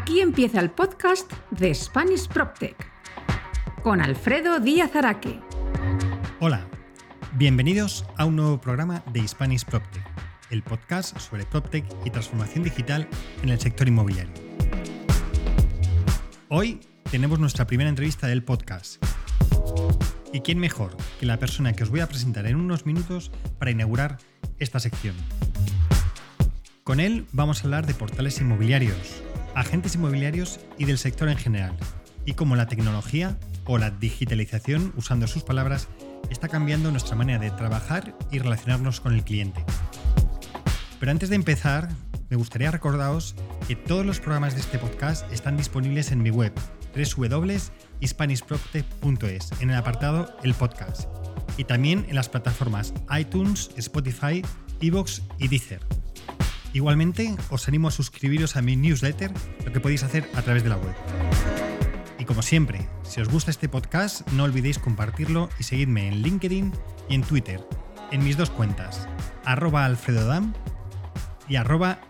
Aquí empieza el podcast de Spanish PropTech con Alfredo Díaz Araque. Hola, bienvenidos a un nuevo programa de Spanish PropTech, el podcast sobre PropTech y transformación digital en el sector inmobiliario. Hoy tenemos nuestra primera entrevista del podcast. ¿Y quién mejor que la persona que os voy a presentar en unos minutos para inaugurar esta sección? Con él vamos a hablar de portales inmobiliarios, agentes inmobiliarios y del sector en general, y cómo la tecnología o la digitalización, usando sus palabras, está cambiando nuestra manera de trabajar y relacionarnos con el cliente. Pero antes de empezar, me gustaría recordaros que todos los programas de este podcast están disponibles en mi web www.hispanishprocte.es en el apartado El Podcast y también en las plataformas iTunes, Spotify, Evox y Deezer. Igualmente, os animo a suscribiros a mi newsletter, lo que podéis hacer a través de la web. Y como siempre, si os gusta este podcast, no olvidéis compartirlo y seguidme en LinkedIn y en Twitter, en mis dos cuentas, arroba alfredodam y arroba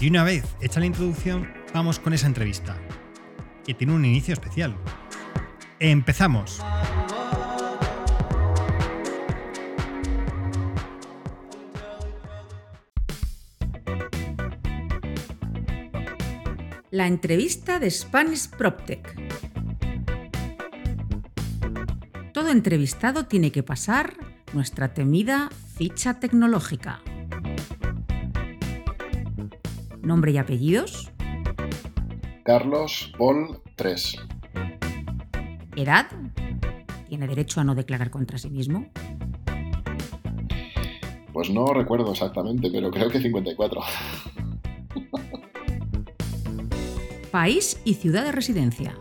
Y una vez hecha la introducción, vamos con esa entrevista, que tiene un inicio especial. ¡Empezamos! La entrevista de Spanish PropTech. Todo entrevistado tiene que pasar nuestra temida ficha tecnológica. Nombre y apellidos. Carlos Paul 3. Edad. ¿Tiene derecho a no declarar contra sí mismo? Pues no recuerdo exactamente, pero creo que 54. País y ciudad de residencia.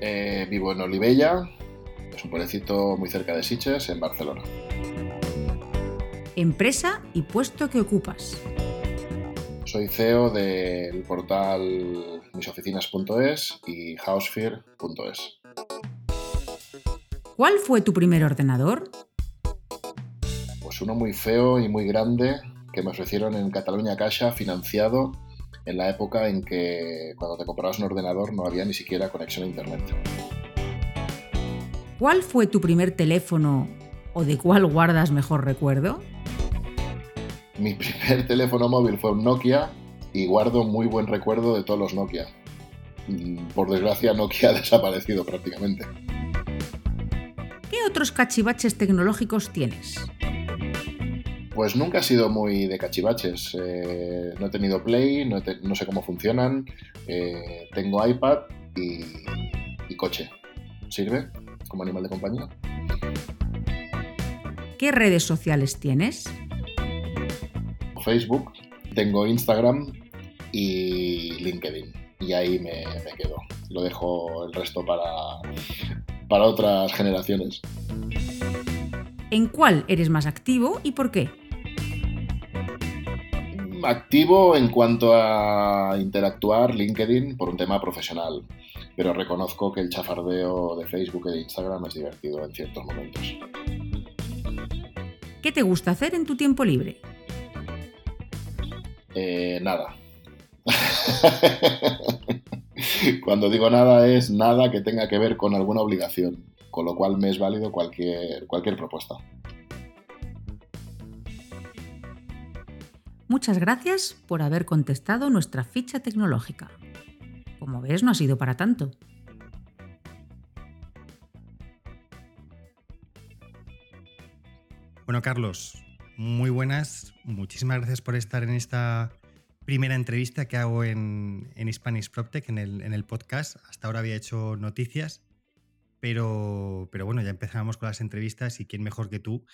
Eh, vivo en Olivella, es un pueblecito muy cerca de Sitges, en Barcelona. Empresa y puesto que ocupas. Soy CEO del portal misoficinas.es y housefear.es. ¿Cuál fue tu primer ordenador? Pues uno muy feo y muy grande que me ofrecieron en Cataluña Caixa financiado en la época en que cuando te comprabas un ordenador no había ni siquiera conexión a Internet. ¿Cuál fue tu primer teléfono o de cuál guardas mejor recuerdo? Mi primer teléfono móvil fue un Nokia y guardo muy buen recuerdo de todos los Nokia. Mm, por desgracia, Nokia ha desaparecido prácticamente. ¿Qué otros cachivaches tecnológicos tienes? Pues nunca he sido muy de cachivaches. Eh, no he tenido Play, no, sé cómo funcionan. Eh, tengo iPad y, coche. ¿Sirve como animal de compañía? ¿Qué redes sociales tienes? Facebook, tengo Instagram y LinkedIn. Y ahí me, quedo. Lo dejo el resto para, para otras generaciones. ¿En cuál eres más activo y por qué? Activo en cuanto a interactuar LinkedIn por un tema profesional, pero reconozco que el chafardeo de Facebook y de Instagram es divertido en ciertos momentos. ¿Qué te gusta hacer en tu tiempo libre? Eh, nada. Cuando digo nada es nada que tenga que ver con alguna obligación, con lo cual me es válido cualquier, cualquier propuesta. Muchas gracias por haber contestado nuestra ficha tecnológica. Como ves, no ha sido para tanto. Bueno, Carlos, muy buenas. Muchísimas gracias por estar en esta primera entrevista que hago en, en Spanish PropTech, en el, en el podcast. Hasta ahora había hecho noticias, pero, pero bueno, ya empezamos con las entrevistas y quién mejor que tú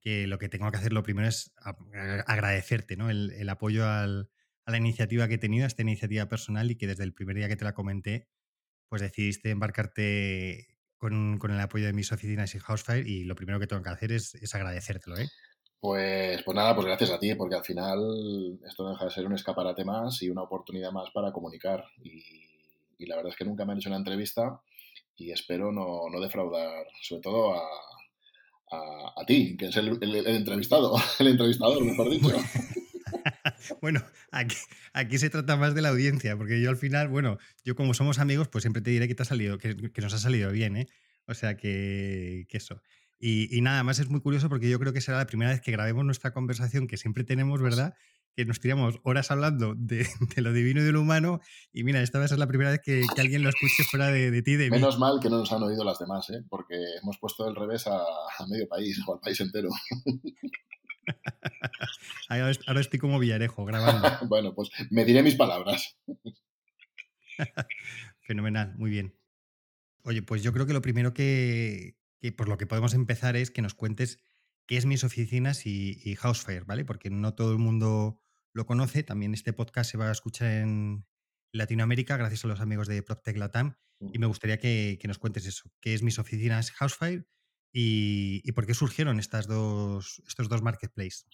que lo que tengo que hacer lo primero es agradecerte ¿no? el, apoyo a la iniciativa que he tenido, a esta iniciativa personal y que desde el primer día que te la comenté, pues decidiste embarcarte con, el apoyo de mis oficinas y Housefire y lo primero que tengo que hacer es, agradecértelo. ¿eh? Pues, pues nada, pues gracias a ti, porque al final esto deja de ser un escaparate más y una oportunidad más para comunicar. Y, la verdad es que nunca me han hecho una entrevista y espero no, no defraudar, sobre todo a, a, ti, que es el, entrevistado, el entrevistador, mejor dicho. bueno, aquí, se trata más de la audiencia, porque yo al final, bueno, yo como somos amigos, pues siempre te diré que te ha salido, que, nos ha salido bien, ¿eh? O sea que, eso. Y, y, nada más es muy curioso porque yo creo que será la primera vez que grabemos nuestra conversación que siempre tenemos, ¿verdad? Que nos tiramos horas hablando de, lo divino y de lo humano. Y mira, esta vez es la primera vez que, alguien lo escuche fuera de, ti. De Menos mal que no nos han oído las demás, ¿eh? porque hemos puesto el revés a, medio país o al país entero. Ahora estoy como Villarejo grabando. bueno, pues me diré mis palabras. Fenomenal, muy bien. Oye, pues yo creo que lo primero que, que por lo que podemos empezar es que nos cuentes qué es Mis Oficinas y, Housefire, ¿vale? Porque no todo el mundo lo conoce. También este podcast se va a escuchar en Latinoamérica gracias a los amigos de PropTech Latam. Y me gustaría que, nos cuentes eso. ¿Qué es Mis Oficinas Housefire y, y por qué surgieron estas dos, estos dos marketplaces?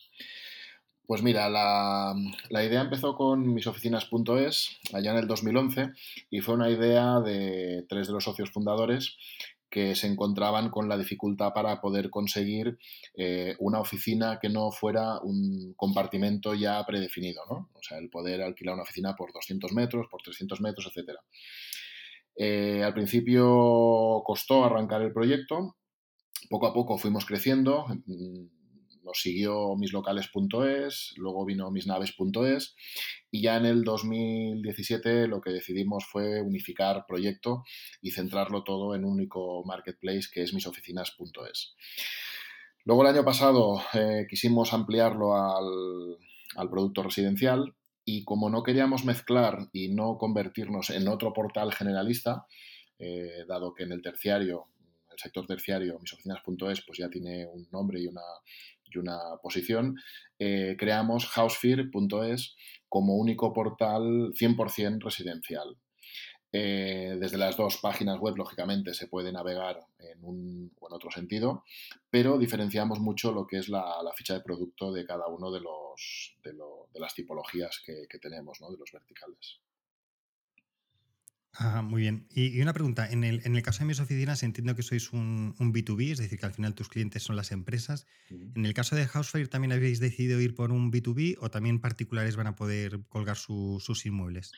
Pues mira, la, la, idea empezó con misoficinas.es allá en el 2011 y fue una idea de tres de los socios fundadores que se encontraban con la dificultad para poder conseguir eh, una oficina que no fuera un compartimento ya predefinido, ¿no? O sea, el poder alquilar una oficina por 200 metros, por 300 metros, etc. Eh, al principio costó arrancar el proyecto, poco a poco fuimos creciendo, nos siguió mislocales.es, luego vino misnaves.es y ya en el 2017 lo que decidimos fue unificar proyecto y centrarlo todo en un único marketplace que es misoficinas.es. Luego el año pasado eh, quisimos ampliarlo al, al producto residencial y como no queríamos mezclar y no convertirnos en otro portal generalista, eh, dado que en el terciario el sector terciario, misoficinas.es, pues ya tiene un nombre y una, y una posición, eh, creamos housefear.es como único portal 100% residencial. Eh, desde las dos páginas web, lógicamente, se puede navegar en un o en otro sentido, pero diferenciamos mucho lo que es la, ficha de producto de cada uno de, los, de, las tipologías que, que tenemos, ¿no? de los verticales. Ah, muy bien. Y, una pregunta, en el, en el, caso de mis oficinas entiendo que sois un, un, B2B, es decir, que al final tus clientes son las empresas. En el caso de Housefire, ¿también habéis decidido ir por un B2B o también particulares van a poder colgar sus inmuebles?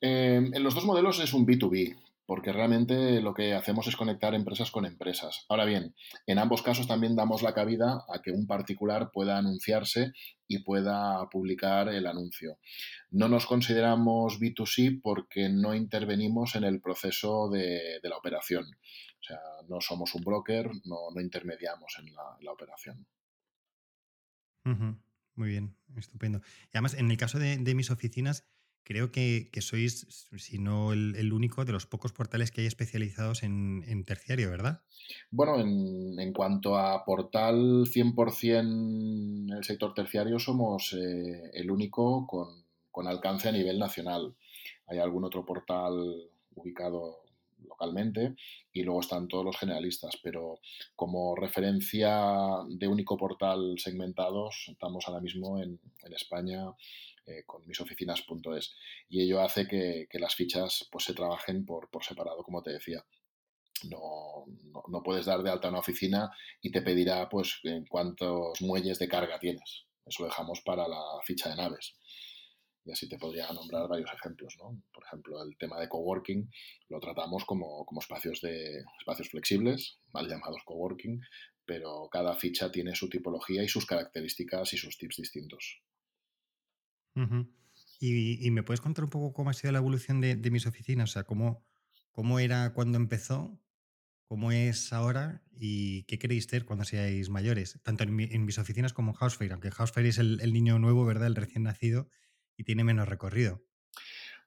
Em, en los dos modelos es un B2B, porque realmente lo que hacemos es conectar empresas con empresas. Ahora bien, en ambos casos también damos la cabida a que un particular pueda anunciarse y pueda publicar el anuncio. No nos consideramos B2C porque no intervenimos en el proceso de, la operación. O sea, no somos un broker, no, intermediamos en la, operación. Muy bien, estupendo. Y además, en el caso de mis oficinas, creo que, sois, si no el, único, de los pocos portales que hay especializados en, terciario, ¿verdad? Bueno, en, cuanto a portal 100% en el sector terciario, somos eh, el único con, con, alcance a nivel nacional. Hay algún otro portal ubicado localmente y luego están todos los generalistas, pero como referencia de único portal segmentados, estamos ahora mismo en, en España eh, con misoficinas.es. Y ello hace que, las fichas pues, se trabajen por, separado, como te decía. No, no, puedes dar de alta una oficina y te pedirá pues cuántos muelles de carga tienes. Eso dejamos para la ficha de naves. Y así te podría nombrar varios ejemplos. ¿no? Por ejemplo, el tema de coworking lo tratamos como, como espacios, de, espacios flexibles, mal llamados coworking, pero cada ficha tiene su tipología y sus características y sus tips distintos y, me puedes contar un poco cómo ha sido la evolución de, mis oficinas? O sea, cómo, cómo era cuando empezó, cómo es ahora y qué queréis ser cuando seáis mayores, tanto en, mis oficinas como en Housefair, aunque Housefair es el, niño nuevo, ¿verdad? El recién nacido y tiene menos recorrido.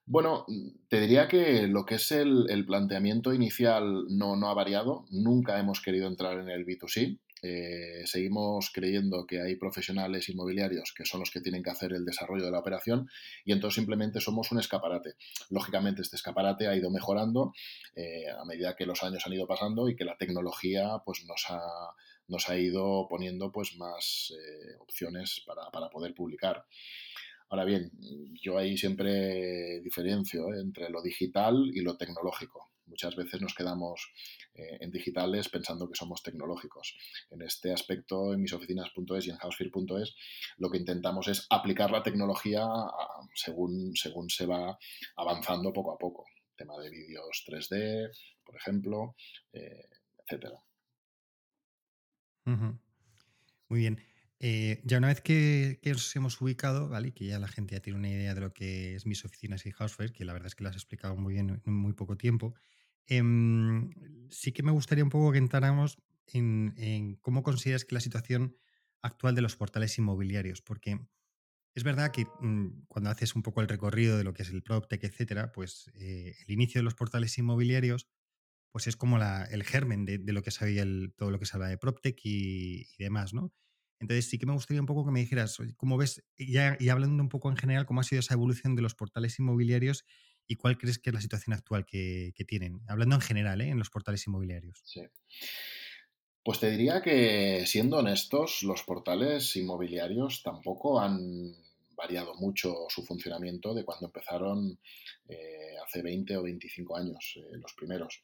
Bueno, te diría que lo que es el, planteamiento inicial no, no, ha variado. Nunca hemos querido entrar en el B2C. Eh, seguimos creyendo que hay profesionales inmobiliarios que son los que tienen que hacer el desarrollo de la operación y entonces simplemente somos un escaparate. Lógicamente este escaparate ha ido mejorando eh, a medida que los años han ido pasando y que la tecnología pues, nos, ha, nos ha ido poniendo pues, más eh, opciones para, para poder publicar. Ahora bien, yo ahí siempre diferencio entre lo digital y lo tecnológico. Muchas veces nos quedamos eh, en digitales pensando que somos tecnológicos. En este aspecto, en misoficinas.es y en housefear.es, lo que intentamos es aplicar la tecnología según, según se va avanzando poco a poco. Tema de vídeos 3D, por ejemplo, eh, etcétera. Muy bien. Eh, ya una vez que, que, os hemos ubicado, ¿vale? que ya la gente ya tiene una idea de lo que es mis oficinas y Housefire, que la verdad es que las has explicado muy bien en muy poco tiempo, em, sí que me gustaría un poco que entráramos en, cómo consideras que la situación actual de los portales inmobiliarios, porque es verdad que mm, cuando haces un poco el recorrido de lo que es el PropTech, etcétera, pues eh, el inicio de los portales inmobiliarios pues es como el germen de, lo que sabía todo lo que se habla de PropTech y demás, ¿no? Entonces sí que me gustaría un poco que me dijeras, ¿cómo ves, y hablando un poco en general, cómo ha sido esa evolución de los portales inmobiliarios y cuál crees que es la situación actual que, tienen? Hablando en general, ¿eh? en los portales inmobiliarios. Sí. Pues te diría que, siendo honestos, los portales inmobiliarios tampoco han variado mucho su funcionamiento de cuando empezaron eh, hace 20 o 25 años, eh, los primeros.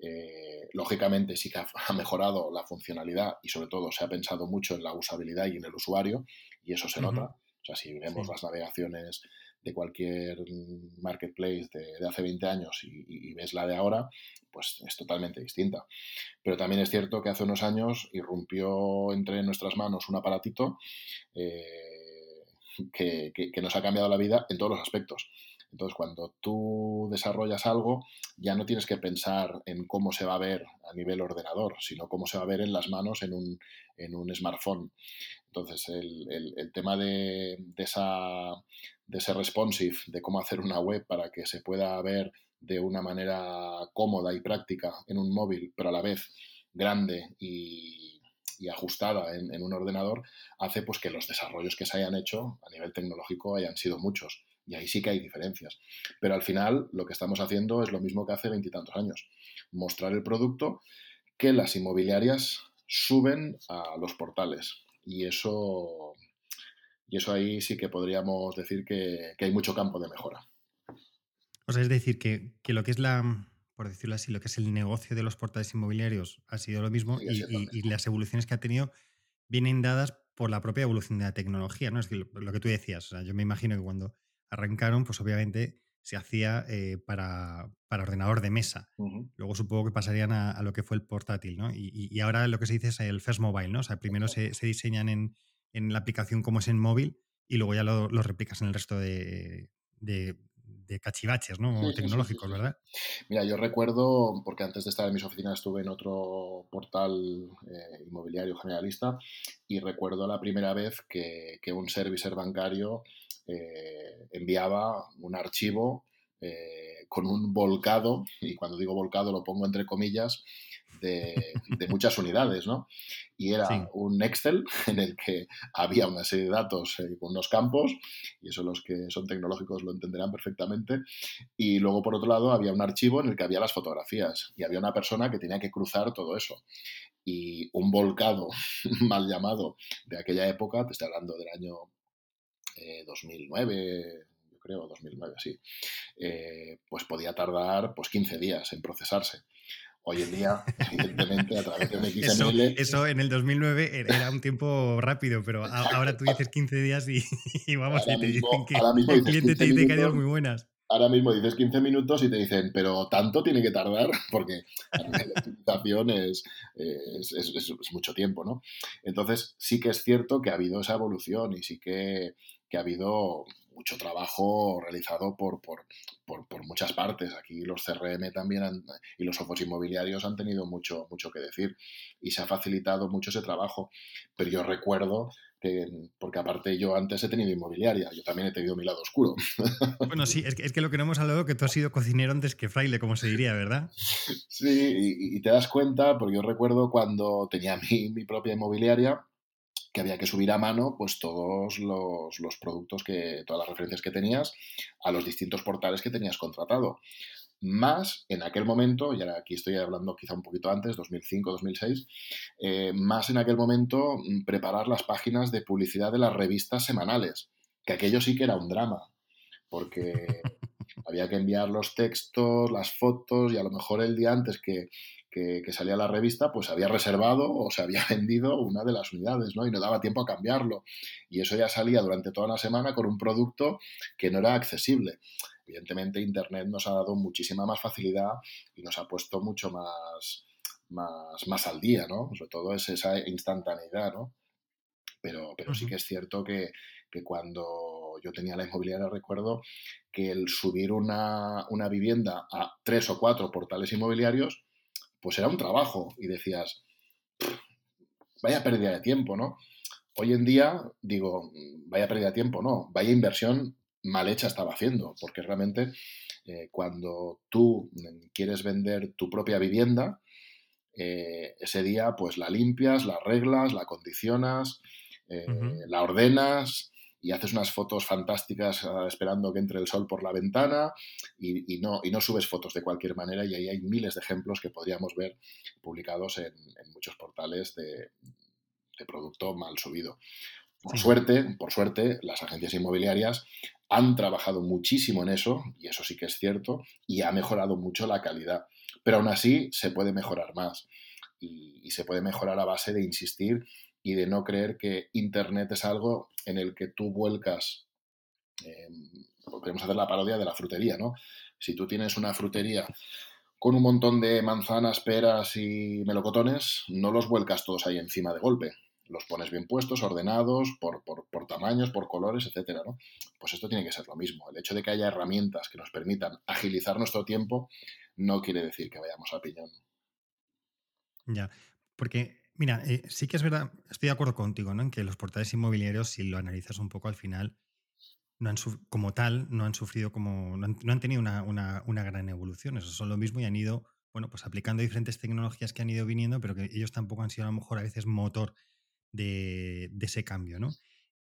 Eh, lógicamente sí que ha, mejorado la funcionalidad y sobre todo se ha pensado mucho en la usabilidad y en el usuario y eso se nota. O sea, si vemos las navegaciones de cualquier marketplace de, hace 20 años y, ves la de ahora, pues es totalmente distinta. Pero también es cierto que hace unos años irrumpió entre nuestras manos un aparatito que, nos ha cambiado la vida en todos los aspectos. Entonces, cuando tú desarrollas algo, ya no tienes que pensar en cómo se va a ver a nivel ordenador, sino cómo se va a ver en las manos en un, en un smartphone. Entonces, el, tema de, esa, de ese responsive, de cómo hacer una web para que se pueda ver de una manera cómoda y práctica en un móvil, pero a la vez grande y, y ajustada en, un ordenador hace pues que los desarrollos que se hayan hecho a nivel tecnológico hayan sido muchos. Y ahí sí que hay diferencias. Pero al final lo que estamos haciendo es lo mismo que hace veintitantos años. Mostrar el producto que las inmobiliarias suben a los portales. Y eso, y eso ahí sí que podríamos decir que, hay mucho campo de mejora. O sea, es decir, que lo que es la, por decirlo así, lo que es el negocio de los portales inmobiliarios ha sido lo mismo y, las evoluciones que ha tenido vienen dadas por la propia evolución de la tecnología, ¿no? Es que lo, que tú decías, yo me imagino que cuando arrancaron, pues obviamente se hacía eh, para, ordenador de mesa. Luego supongo que pasarían a, lo que fue el portátil, ¿no? Y, ahora lo que se dice es el first mobile, ¿no? O sea, primero se, diseñan en, la aplicación como es en móvil y luego ya lo, replicas en el resto de, de cachivaches ¿no? tecnológicos, ¿verdad? Mira, yo recuerdo, porque antes de estar en mis oficinas estuve en otro portal eh, inmobiliario generalista y recuerdo la primera vez que, un servicer bancario eh, enviaba un archivo eh, con un volcado, y cuando digo volcado lo pongo entre comillas, de, muchas unidades, ¿no? Y era un Excel en el que había una serie de datos eh, con unos campos, y eso los que son tecnológicos lo entenderán perfectamente, y luego por otro lado había un archivo en el que había las fotografías, y había una persona que tenía que cruzar todo eso. Y un volcado mal llamado de aquella época, te estoy hablando del año 2009, eh, yo creo, 2009, sí, eh, pues podía tardar pues 15 días en procesarse. Hoy en día, evidentemente, a través de un XML. Eso, en el 2009 era un tiempo rápido, pero ahora tú dices 15 días y, vamos, y te dicen que el cliente te dice que adiós muy buenas. Ahora mismo dices 15 minutos y te dicen, pero tanto tiene que tardar, porque la utilización es, es, es, mucho tiempo, ¿no? Entonces, sí que es cierto que ha habido esa evolución y sí que, que ha habido mucho trabajo realizado por, por, por, muchas partes. Aquí los CRM también y los ojos inmobiliarios han tenido mucho, mucho que decir y se ha facilitado mucho ese trabajo. Pero yo recuerdo que, porque aparte yo antes he tenido inmobiliaria, yo también he tenido mi lado oscuro. Bueno, sí, es que, es que lo que no hemos hablado que tú has sido cocinero antes que fraile, como se diría, ¿verdad? Sí, y, te das cuenta, porque yo recuerdo cuando tenía mi, mi propia inmobiliaria, que había que subir a mano pues todos los, productos que, todas las referencias que tenías a los distintos portales que tenías contratado. Más en aquel momento, y ahora aquí estoy hablando quizá un poquito antes, 2005, 2006, eh, más en aquel momento mm, preparar las páginas de publicidad de las revistas semanales, que aquello sí que era un drama, porque Había que enviar los textos, las fotos y a lo mejor el día antes que, salía la revista, pues había reservado o se había vendido una de las unidades, ¿no? Y no daba tiempo a cambiarlo. Y eso ya salía durante toda la semana con un producto que no era accesible. Evidentemente, Internet nos ha dado muchísima más facilidad y nos ha puesto mucho más, más, más al día, ¿no? Sobre todo es esa instantaneidad, ¿no? Pero, pero sí que es cierto que, que cuando yo tenía la inmobiliaria recuerdo que el subir una, una, vivienda a tres o cuatro portales inmobiliarios, pues era un trabajo y decías, vaya pérdida de tiempo, ¿no? Hoy en día digo, vaya pérdida de tiempo, no, vaya inversión mal hecha estaba haciendo, porque realmente eh, cuando tú quieres vender tu propia vivienda, eh, ese día pues la limpias, la arreglas, la condicionas, eh, la ordenas y haces unas fotos fantásticas ah, esperando que entre el sol por la ventana y, no, y no subes fotos de cualquier manera y ahí hay miles de ejemplos que podríamos ver publicados en, muchos portales de, producto mal subido. Por suerte, por suerte, las agencias inmobiliarias han trabajado muchísimo en eso, y eso sí que es cierto, y ha mejorado mucho la calidad. Pero aún así se puede mejorar más. y se puede mejorar a base de insistir y de no creer que Internet es algo en el que tú vuelcas, eh, podemos hacer la parodia de la frutería, ¿no? Si tú tienes una frutería con un montón de manzanas, peras y melocotones, no los vuelcas todos ahí encima de golpe. Los pones bien puestos, ordenados, por, por tamaños, por colores, etcétera, ¿no? Pues esto tiene que ser lo mismo. El hecho de que haya herramientas que nos permitan agilizar nuestro tiempo no quiere decir que vayamos a piñón. Ya, porque Mira, eh, sí que es verdad, estoy de acuerdo contigo, ¿no? En que los portales inmobiliarios, si lo analizas un poco al final, no han como tal, no han sufrido como, no han, tenido una, una, gran evolución. Eso son lo mismo y han ido, bueno, pues aplicando diferentes tecnologías que han ido viniendo, pero que ellos tampoco han sido a lo mejor a veces motor de, de ese cambio, ¿no?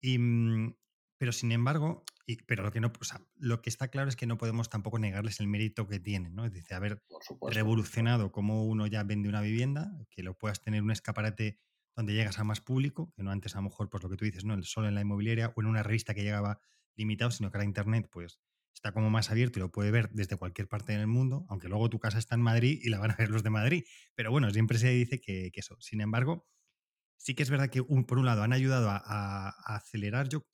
Y, mm, pero sin embargo, pero lo que, no, lo que está claro es que no podemos tampoco negarles el mérito que tienen, ¿no? Es decir, haber revolucionado cómo uno ya vende una vivienda, que lo puedas tener un escaparate donde llegas a más público, que no antes a lo mejor, pues lo que tú dices, ¿no? Solo en la inmobiliaria o en una revista que llegaba limitado, sino que ahora Internet, pues está como más abierto y lo puede ver desde cualquier parte del mundo, aunque luego tu casa está en Madrid y la van a ver los de Madrid. Pero bueno, siempre se dice que, eso. Sin embargo, sí que es verdad que por un lado han ayudado a, a acelerar, yo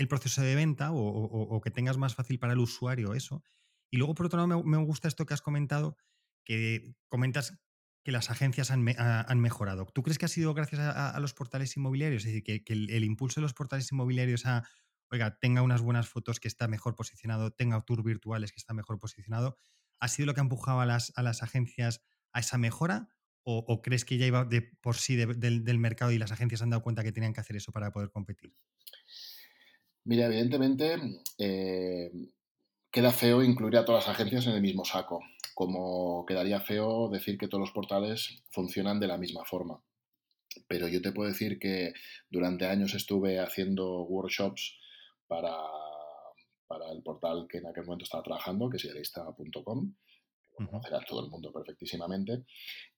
el proceso de venta o, que tengas más fácil para el usuario eso. Y luego, por otro lado, me, gusta esto que has comentado, que comentas que las agencias han, mejorado. ¿Tú crees que ha sido gracias a, los portales inmobiliarios? Es decir, que, el, impulso de los portales inmobiliarios a, oiga, tenga unas buenas fotos que está mejor posicionado, tenga tours virtuales que está mejor posicionado, ¿ha sido lo que ha empujado a las, a las agencias a esa mejora? ¿O, crees que ya iba de por sí del mercado y las agencias han dado cuenta que tenían que hacer eso para poder competir? Mira, evidentemente eh, queda feo incluir a todas las agencias en el mismo saco, como quedaría feo decir que todos los portales funcionan de la misma forma. Pero yo te puedo decir que durante años estuve haciendo workshops para, para el portal que en aquel momento estaba trabajando, que es idealista.com, que conocerá todo el mundo perfectísimamente.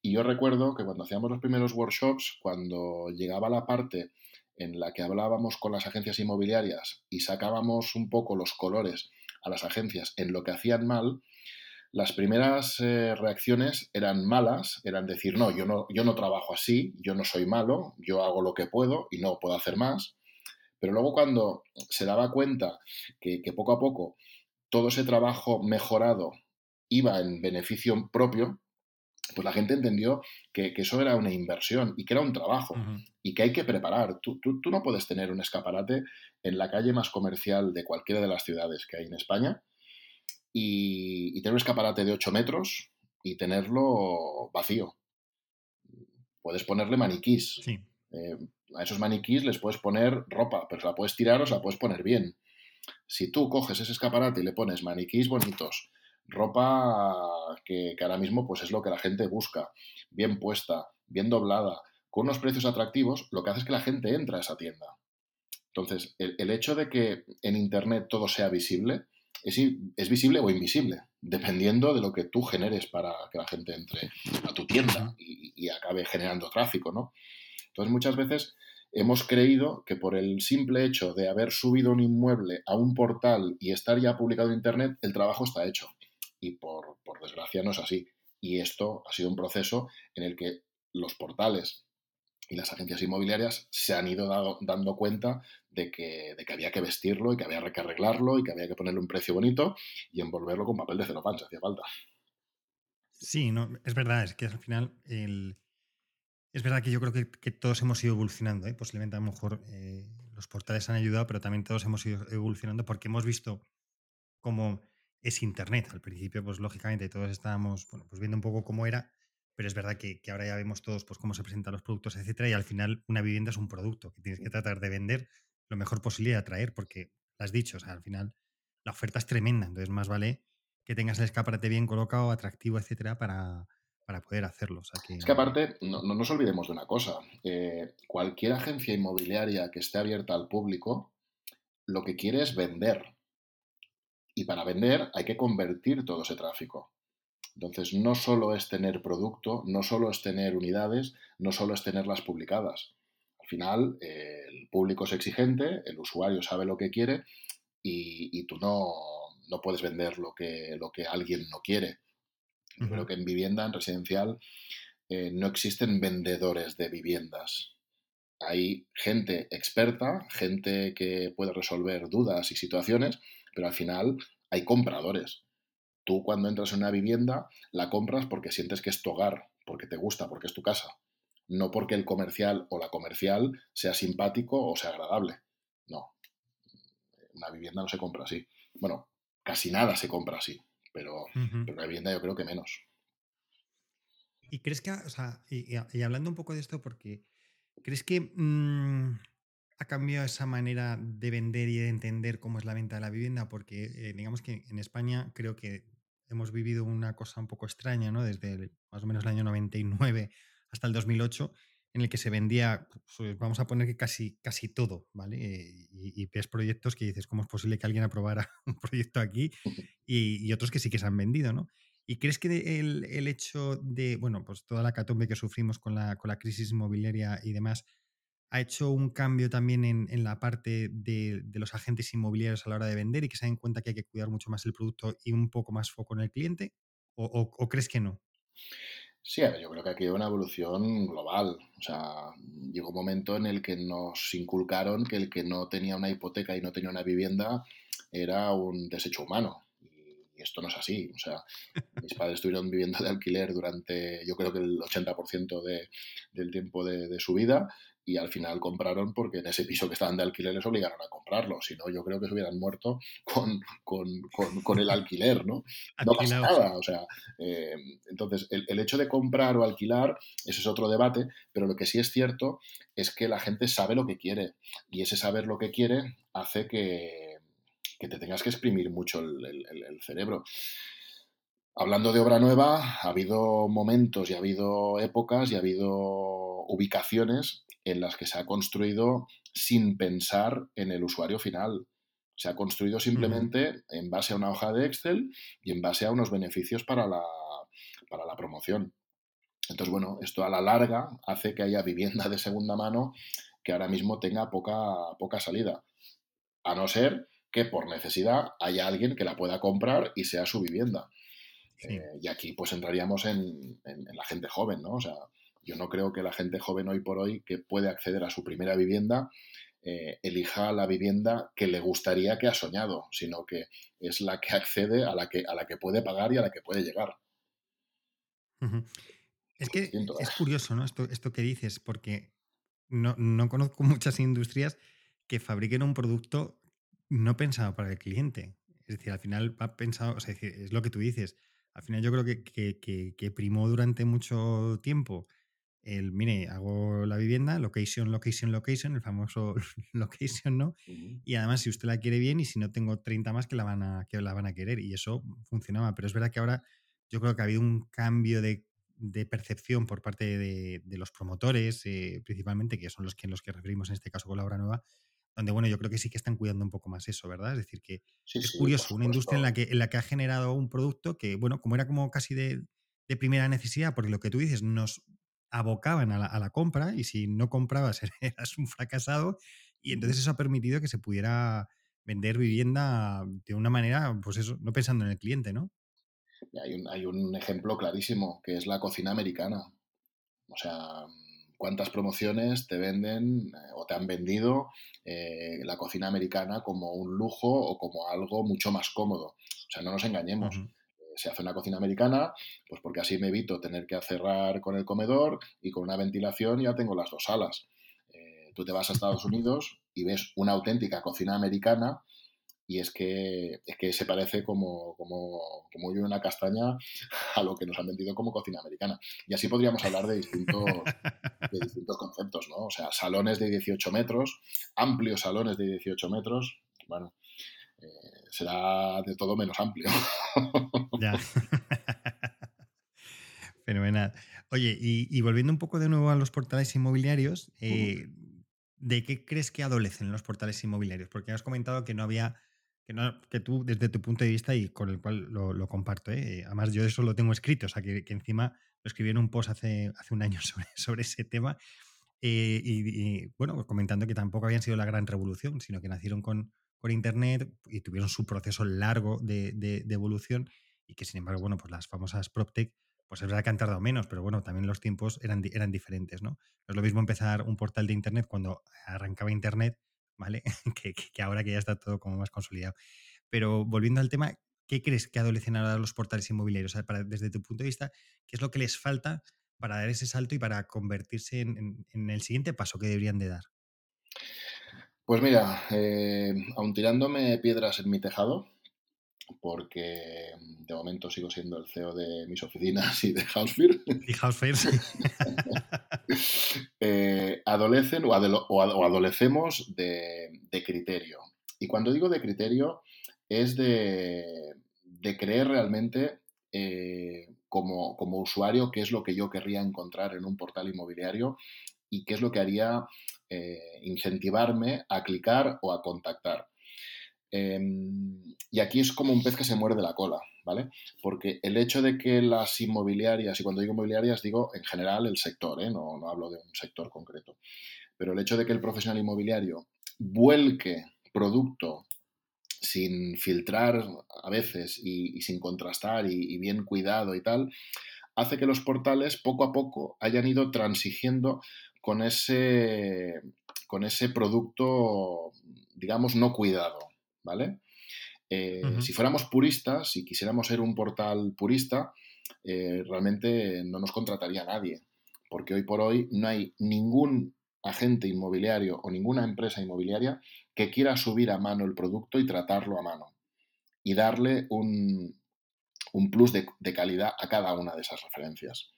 Y yo recuerdo que cuando hacíamos los primeros workshops, cuando llegaba la parte en la que hablábamos con las agencias inmobiliarias y sacábamos un poco los colores a las agencias en lo que hacían mal, las primeras eh, reacciones eran malas, eran decir, no yo, no, yo no trabajo así, yo no soy malo, yo hago lo que puedo y no puedo hacer más. Pero luego cuando se daba cuenta que, que poco a poco todo ese trabajo mejorado iba en beneficio propio, pues la gente entendió que, eso era una inversión y que era un trabajo y que hay que preparar. Tú, no puedes tener un escaparate en la calle más comercial de cualquiera de las ciudades que hay en España y, tener un escaparate de 8 metros y tenerlo vacío. Puedes ponerle maniquís. Eh, a esos maniquís les puedes poner ropa, pero se la puedes tirar o se la puedes poner bien. Si tú coges ese escaparate y le pones maniquís bonitos, ropa que, ahora mismo pues es lo que la gente busca, bien puesta, bien doblada, con unos precios atractivos, lo que hace es que la gente entra a esa tienda. Entonces, el, hecho de que en Internet todo sea visible, es, es, visible o invisible, dependiendo de lo que tú generes para que la gente entre a tu tienda y, acabe generando tráfico, ¿no? Entonces, muchas veces hemos creído que por el simple hecho de haber subido un inmueble a un portal y estar ya publicado en Internet, el trabajo está hecho. Y por, por desgracia no es así. Y esto ha sido un proceso en el que los portales y las agencias inmobiliarias se han ido dando cuenta de que, de que, había que vestirlo y que había que arreglarlo y que había que ponerle un precio bonito y envolverlo con papel de celofán si hacía falta. Sí, no, es verdad, es que al final el, es verdad que yo creo que, todos hemos ido evolucionando. ¿eh? Posiblemente a lo mejor eh, los portales han ayudado, pero también todos hemos ido evolucionando porque hemos visto cómo es Internet. Al principio, pues lógicamente todos estábamos bueno, pues viendo un poco cómo era, pero es verdad que, ahora ya vemos todos pues, cómo se presentan los productos, etcétera, y al final una vivienda es un producto que tienes que tratar de vender lo mejor posible y atraer, porque lo has dicho, o sea, al final la oferta es tremenda, entonces más vale que tengas el escaparate bien colocado, atractivo, etcétera, para, para poder hacerlo. Es que aparte, no, nos olvidemos de una cosa. Eh, cualquier agencia inmobiliaria que esté abierta al público, lo que quiere es vender. Y para vender hay que convertir todo ese tráfico. Entonces, no solo es tener producto, no solo es tener unidades, no solo es tenerlas publicadas. Al final, eh, el público es exigente, el usuario sabe lo que quiere y, tú no, no, puedes vender lo que, lo que alguien no quiere. Yo creo que en vivienda, en residencial, eh, no existen vendedores de viviendas. Hay gente experta, gente que puede resolver dudas y situaciones, pero al final hay compradores. Tú cuando entras en una vivienda la compras porque sientes que es tu hogar, porque te gusta, porque es tu casa, no porque el comercial o la comercial sea simpático o sea agradable. No, una vivienda no se compra así. Bueno, casi nada se compra así pero, la vivienda yo creo que menos. ¿Y crees que, o sea, y, hablando un poco de esto, porque crees que mm, ha cambiado esa manera de vender y de entender cómo es la venta de la vivienda? Porque eh, digamos que en España creo que hemos vivido una cosa un poco extraña, ¿no? Desde más o menos el año 99 hasta el 2008, en el que se vendía, pues, vamos a poner que casi, casi todo, ¿vale? Y, ves proyectos que dices, ¿cómo es posible que alguien aprobara un proyecto aquí? Y, otros que sí que se han vendido, ¿no? ¿Y crees que el, hecho de, bueno, pues toda la catombe que sufrimos con la, con la crisis inmobiliaria y demás, ha hecho un cambio también en, la parte de, los agentes inmobiliarios a la hora de vender y que se den cuenta que hay que cuidar mucho más el producto y un poco más foco en el cliente? o crees que no? Sí, yo creo que aquí hay una evolución global. O sea, llegó un momento en el que nos inculcaron que el que no tenía una hipoteca y no tenía una vivienda era un desecho humano. Y esto no es así. O sea, mis padres estuvieron viviendo de alquiler durante, yo creo que el 80% de, del tiempo de, de, su vida y al final compraron porque en ese piso que estaban de alquiler les obligaron a comprarlo. Si no, yo creo que se hubieran muerto con, con, con, el alquiler, ¿no? No pasa nada. O sea, eh, entonces, el, el, hecho de comprar o alquilar, eso es otro debate, pero lo que sí es cierto es que la gente sabe lo que quiere y ese saber lo que quiere hace que, que te tengas que exprimir mucho el, el, el cerebro. Hablando de obra nueva, ha habido momentos y ha habido épocas y ha habido ubicaciones en las que se ha construido sin pensar en el usuario final. Se ha construido simplemente en base a una hoja de Excel y en base a unos beneficios para la, para la promoción. Entonces, bueno, esto a la larga hace que haya vivienda de segunda mano que ahora mismo tenga poca, poca salida. A no ser que por necesidad haya alguien que la pueda comprar y sea su vivienda. Eh, y aquí pues entraríamos en, en, la gente joven, ¿no? O sea, yo no creo que la gente joven hoy por hoy que puede acceder a su primera vivienda eh, elija la vivienda que le gustaría que ha soñado, sino que es la que accede a la que, a la que puede pagar y a la que puede llegar. Es que es curioso, ¿no? Esto, esto que dices, porque no, no, conozco muchas industrias que fabriquen un producto no pensado para el cliente. Es decir, al final va pensado, o sea, es lo que tú dices. Al final yo creo que, que, que primó durante mucho tiempo el, mire, hago la vivienda, location, location, location, el famoso location, ¿no? Y además, si usted la quiere bien y si no tengo 30 más que la van a, que la van a querer. Y eso funcionaba. Pero es verdad que ahora yo creo que ha habido un cambio de, percepción por parte de, los promotores, eh, principalmente, que son los que, los que referimos en este caso con la obra nueva, donde, bueno, yo creo que sí que están cuidando un poco más eso, ¿verdad? Es decir, que es curioso, una industria en la, que, en la que ha generado un producto que, bueno, como era como casi de, de primera necesidad, porque lo que tú dices, nos abocaban a la, compra y si no comprabas eras un fracasado y entonces eso ha permitido que se pudiera vender vivienda de una manera, pues eso, no pensando en el cliente, ¿no? Hay un, hay un ejemplo clarísimo, que es la cocina americana. O sea, cuántas promociones te venden eh, o te han vendido eh, la cocina americana como un lujo o como algo mucho más cómodo. O sea, no nos engañemos. Se hace una cocina americana, pues porque así me evito tener que cerrar con el comedor y con una ventilación ya tengo las dos salas. tú te vas a Estados Unidos y ves una auténtica cocina americana y es que, es que se parece como, como, como una castaña a lo que nos han vendido como cocina americana. Y así podríamos hablar de distintos, de distintos conceptos, ¿no? O sea, salones de 18 metros, amplios salones de 18 metros, bueno, eh, será de todo menos amplio. Ya. Fenomenal. Oye, y, volviendo un poco de nuevo a los portales inmobiliarios, eh, ¿de qué crees que adolecen los portales inmobiliarios? Porque has comentado que no había que, tú, desde tu punto de vista y con el cual lo, comparto, ¿eh? además yo eso lo tengo escrito, o sea, que, encima lo escribí en un post hace, hace un año sobre, sobre ese tema, eh, y, bueno, comentando que tampoco habían sido la gran revolución, sino que nacieron con, con Internet y tuvieron su proceso largo de, de, evolución y que sin embargo, bueno, pues las famosas PropTech, pues es verdad que han tardado menos, pero bueno, también los tiempos eran, eran diferentes, ¿no? No es lo mismo empezar un portal de Internet cuando arrancaba Internet ¿vale? que, ahora que ya está todo como más consolidado. Pero volviendo al tema, ¿qué crees que adolecen ahora los portales inmobiliarios? desde tu punto de vista, ¿qué es lo que les falta para dar ese salto y para convertirse en, el siguiente paso que deberían de dar? Pues mira, eh, aun tirándome piedras en mi tejado, porque de momento sigo siendo el CEO de mis oficinas y de Housefear. Y Housefear, sí. Eh, adolecen o, adolecemos de, criterio. Y cuando digo de criterio, es de, creer realmente eh, como, usuario qué es lo que yo querría encontrar en un portal inmobiliario y qué es lo que haría eh, incentivarme a clicar o a contactar. Em, y aquí es como un pez que se muerde la cola, ¿vale? Porque el hecho de que las inmobiliarias, y cuando digo inmobiliarias digo en general el sector, ¿eh? no, no hablo de un sector concreto, pero el hecho de que el profesional inmobiliario vuelque producto sin filtrar a veces y, sin contrastar y, bien cuidado y tal, hace que los portales poco a poco hayan ido transigiendo con ese, con ese producto, digamos, no cuidado, ¿vale? Eh, si fuéramos puristas, si quisiéramos ser un portal purista, eh, realmente no nos contrataría nadie, porque hoy por hoy no hay ningún agente inmobiliario o ninguna empresa inmobiliaria que quiera subir a mano el producto y tratarlo a mano y darle un, plus de, calidad a cada una de esas referencias.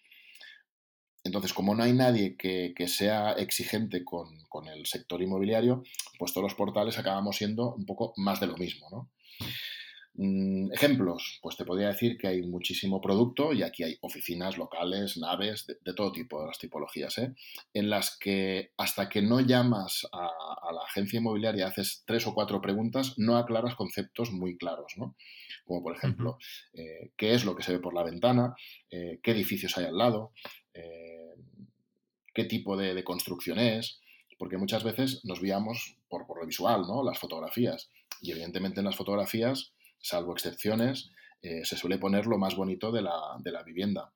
Entonces, como no hay nadie que, sea exigente con, el sector inmobiliario, pues todos los portales acabamos siendo un poco más de lo mismo, ¿no? Mm, ejemplos, pues te podría decir que hay muchísimo producto y aquí hay oficinas locales, naves, de, todo tipo, de las tipologías, ¿eh? en las que hasta que no llamas a, la agencia inmobiliaria, haces tres o cuatro preguntas, no aclaras conceptos muy claros, ¿no? Como por ejemplo, eh, ¿qué es lo que se ve por la ventana? Eh, ¿Qué edificios hay al lado? Qué tipo de, construcción es, porque muchas veces nos guiamos por, por, lo visual, ¿no? Las fotografías. Y evidentemente en las fotografías, salvo excepciones, eh, se suele poner lo más bonito de la, de la, vivienda.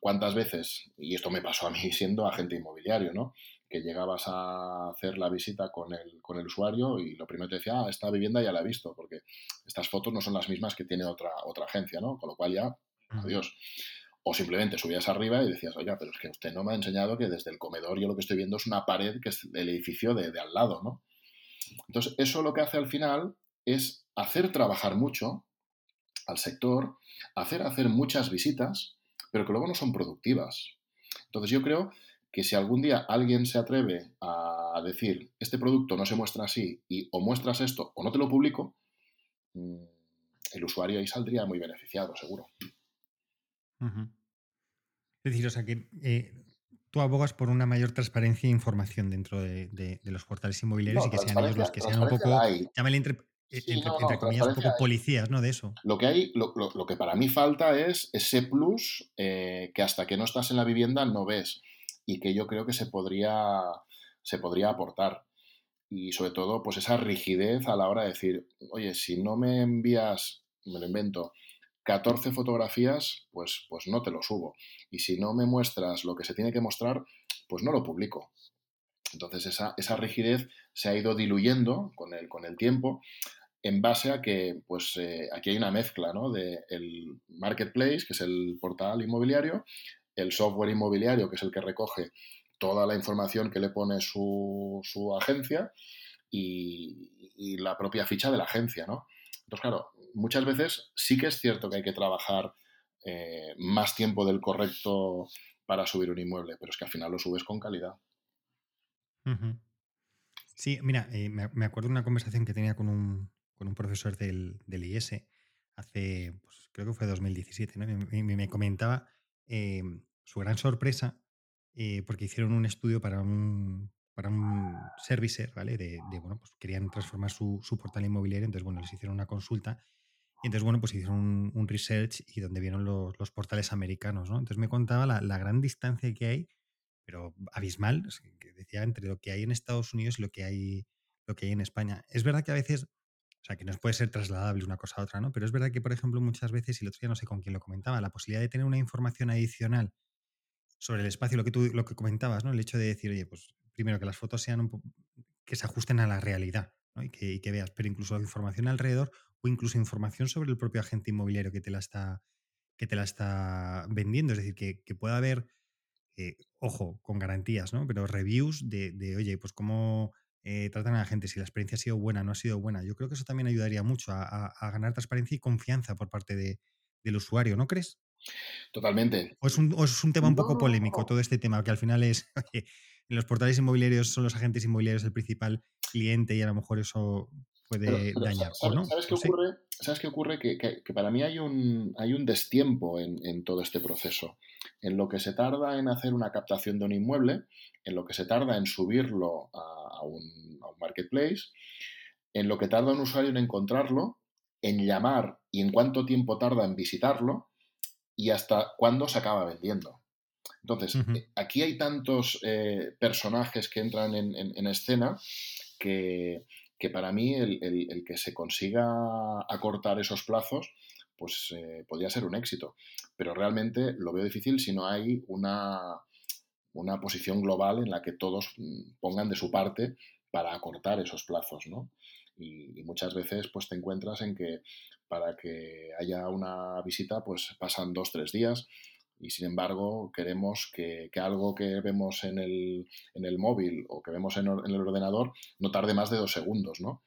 ¿Cuántas veces, y esto me pasó a mí siendo agente inmobiliario, ¿no? que llegabas a hacer la visita con el, con el usuario y lo primero te decía, ah, esta vivienda ya la he visto, porque estas fotos no son las mismas que tiene otra, otra agencia, ¿no? Con lo cual ya, adiós. O simplemente subías arriba y decías, oiga, pero es que usted no me ha enseñado que desde el comedor yo lo que estoy viendo es una pared que es el edificio de, al lado, ¿no? Entonces, eso lo que hace al final es hacer trabajar mucho al sector, hacer hacer muchas visitas, pero que luego no son productivas. Entonces, yo creo que si algún día alguien se atreve a decir, este producto no se muestra así y o muestras esto o no te lo publico, mm, el usuario ahí saldría muy beneficiado, seguro. Es decir, o sea que eh, tú abogas por una mayor transparencia e información dentro de, los portales inmobiliarios y que sean ellos los que sean un poco. e, entre, comillas, un poco policías, ¿no? De eso. Lo que hay, lo, que para mí falta es ese plus eh, que hasta que no estás en la vivienda no ves y que yo creo que se podría, se podría aportar. Y sobre todo, pues esa rigidez a la hora de decir, oye, si no me envías, me lo invento, 14 fotografías, pues, pues no te lo subo. Y si no me muestras lo que se tiene que mostrar, pues no lo publico. Entonces esa, esa rigidez se ha ido diluyendo con el, con el tiempo en base a que pues eh, aquí hay una mezcla ¿no? de el marketplace, que es el portal inmobiliario, el software inmobiliario, que es el que recoge toda la información que le pone su, su agencia, y, y, la propia ficha de la agencia, ¿no? Entonces, claro, muchas veces sí que es cierto que hay que trabajar eh, más tiempo del correcto para subir un inmueble, pero es que al final lo subes con calidad. Sí, mira, eh, me, acuerdo de una conversación que tenía con un, con un profesor del, del, IS hace, pues, creo que fue 2017, ¿no? me, me, comentaba eh, su gran sorpresa porque hicieron un estudio para un, para un servicer, ¿vale? De, bueno, pues querían transformar su, su, portal inmobiliario, entonces, bueno, les hicieron una consulta y entonces, bueno, pues hicieron un, research y donde vieron los, los, portales americanos, ¿no? Entonces me contaba la, la, gran distancia que hay, pero abismal, decía, entre lo que hay en Estados Unidos y lo que hay, lo que hay en España. Es verdad que a veces, o sea, que no puede ser trasladable una cosa a otra, ¿no? Pero es verdad que, por ejemplo, muchas veces, y el otro día no sé con quién lo comentaba, la posibilidad de tener una información adicional sobre el espacio, lo que tú lo que comentabas, ¿no? El hecho de decir, oye, pues primero que las fotos sean un que se ajusten a la realidad ¿no? y, que, y, que, veas, pero incluso información alrededor o incluso información sobre el propio agente inmobiliario que te la está, que te la está vendiendo. Es decir, que, que pueda haber, eh, ojo, con garantías, ¿no? Pero reviews de, de oye, pues cómo eh, tratan a la gente, si la experiencia ha sido buena, no ha sido buena. Yo creo que eso también ayudaría mucho a, a, a ganar transparencia y confianza por parte de, del usuario, ¿no crees? Totalmente. ¿O es, un, o es un tema un poco polémico todo este tema, que al final es, oye, en los portales inmobiliarios son los agentes inmobiliarios el principal cliente y a lo mejor eso puede dañar. ¿sabes, no? ¿sabes, qué ocurre? ¿Sabes qué ocurre? Que, que, para mí hay un, hay un destiempo en, en, todo este proceso. En lo que se tarda en hacer una captación de un inmueble, en lo que se tarda en subirlo a, a, un, a un, marketplace, en lo que tarda un usuario en encontrarlo, en llamar y en cuánto tiempo tarda en visitarlo y hasta cuándo se acaba vendiendo. Entonces, uh -huh. aquí hay tantos eh, personajes que entran en, en, en escena que, que para mí el, el, el, que se consiga acortar esos plazos, pues eh, podría ser un éxito. Pero realmente lo veo difícil si no hay una, una posición global en la que todos mm, pongan de su parte para acortar esos plazos, ¿no? Y, y, muchas veces pues te encuentras en que para que haya una visita pues pasan dos, tres días y sin embargo queremos que, que algo que vemos en el, en el, móvil o que vemos en, en, el ordenador no tarde más de dos segundos, ¿no?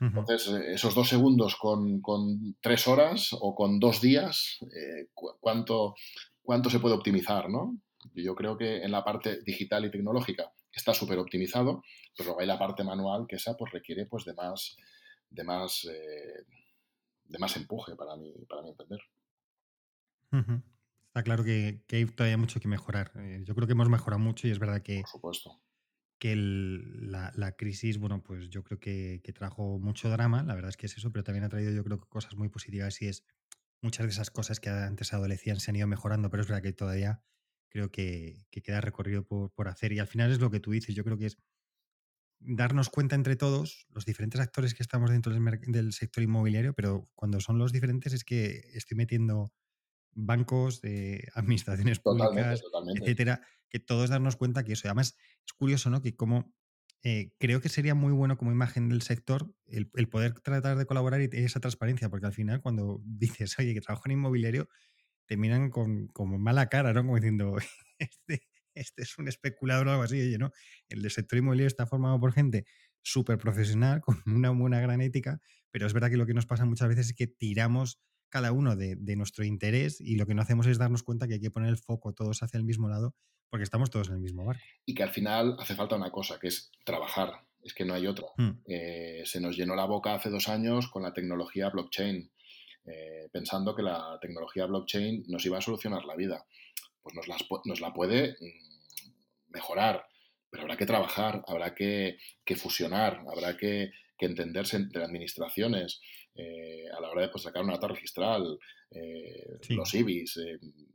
Entonces, esos dos segundos con, con, tres horas o con dos días, eh, ¿cuánto, ¿cuánto se puede optimizar, no? Yo creo que en la parte digital y tecnológica está súper optimizado, pero luego hay la parte manual que esa pues requiere pues de más, de más, eh, de más empuje para mi, para mi entender. Uh -huh. Está claro que, que, hay todavía mucho que mejorar. Eh, yo creo que hemos mejorado mucho y es verdad que, Por supuesto. que el, la, la, crisis, bueno, pues yo creo que, que, trajo mucho drama, la verdad es que es eso, pero también ha traído yo creo que cosas muy positivas y es muchas de esas cosas que antes adolecían se han ido mejorando, pero es verdad que todavía creo que, que queda recorrido por, por hacer y al final es lo que tú dices, yo creo que es darnos cuenta entre todos, los diferentes actores que estamos dentro del, del sector inmobiliario, pero cuando son los diferentes es que estoy metiendo bancos, de administraciones totalmente, públicas, totalmente. etcétera, que todos darnos cuenta que eso. Además, es curioso, ¿no? Que como eh, creo que sería muy bueno como imagen del sector el, el, poder tratar de colaborar y esa transparencia, porque al final cuando dices, oye, que trabajo en inmobiliario, te miran con como mala cara, ¿no? Como diciendo, este, este es un especulador o algo así, oye, ¿no? El sector inmobiliario está formado por gente súper profesional, con una buena gran ética, pero es verdad que lo que nos pasa muchas veces es que tiramos cada uno de, de, nuestro interés y lo que no hacemos es darnos cuenta que hay que poner el foco todos hacia el mismo lado porque estamos todos en el mismo barco. Y que al final hace falta una cosa, que es trabajar, es que no hay otra. Hmm. Eh, se nos llenó la boca hace dos años con la tecnología blockchain, eh, pensando que la tecnología blockchain nos iba a solucionar la vida. Pues nos, las, nos la puede mm, mejorar, pero habrá que trabajar, habrá que, que fusionar, habrá que, que entenderse entre administraciones eh, a la hora de pues, sacar una nota registral, los IBIs,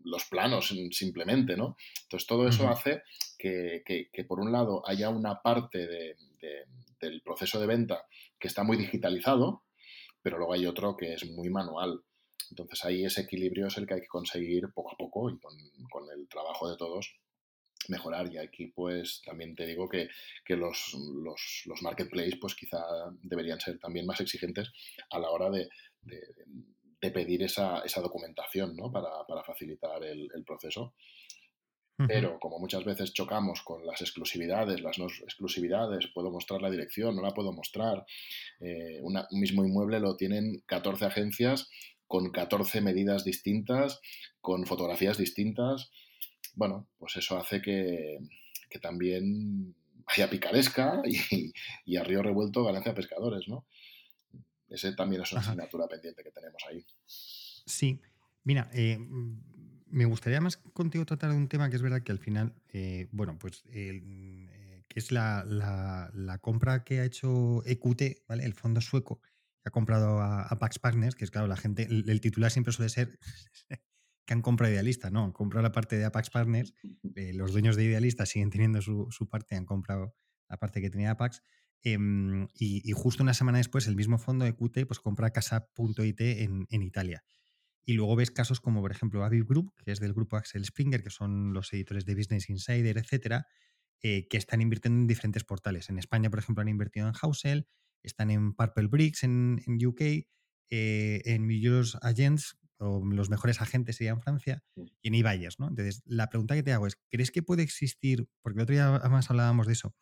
los planos simplemente, ¿no? Entonces todo eso hace que, por un lado haya una parte del proceso de venta que está muy digitalizado, pero luego hay otro que es muy manual. Entonces ahí ese equilibrio es el que hay que conseguir poco a poco y con, el trabajo de todos mejorar. Y aquí pues también te digo que, los, los, los marketplaces pues quizá deberían ser también más exigentes a la hora de, pedir esa, documentación ¿no? para, facilitar el, proceso. Pero como muchas veces chocamos con las exclusividades, las no exclusividades, puedo mostrar la dirección, no la puedo mostrar. Eh, un mismo inmueble lo tienen 14 agencias con 14 medidas distintas, con fotografías distintas. Bueno, pues eso hace que, también haya picaresca y, a río revuelto ganancia pescadores, ¿no? Ese también es una asignatura pendiente que tenemos ahí. Sí, mira, eh, me gustaría más contigo tratar de un tema que es verdad que al final, eh, bueno, pues eh, que es la, la, compra que ha hecho EQT, ¿vale? El fondo sueco, ha comprado a, Pax Partners, que es claro, la gente, el, titular siempre suele ser que han comprado Idealista, no, han comprado la parte de Apax Partners, eh, los dueños de Idealista siguen teniendo su, parte, han comprado la parte que tenía Apax, em, y, justo una semana después el mismo fondo de QT pues compra Casa.it en, en Italia. Y luego ves casos como, por ejemplo, Aviv Group, que es del grupo Axel Springer, que son los editores de Business Insider, etcétera, eh, que están invirtiendo en diferentes portales. En España, por ejemplo, han invertido en Housel, están en Purple Bricks en, UK, eh, en Millors Agents, o los mejores agentes sería en Francia, y en eBayers, ¿no? Entonces, la pregunta que te hago es, ¿crees que puede existir, porque el otro día además hablábamos de eso,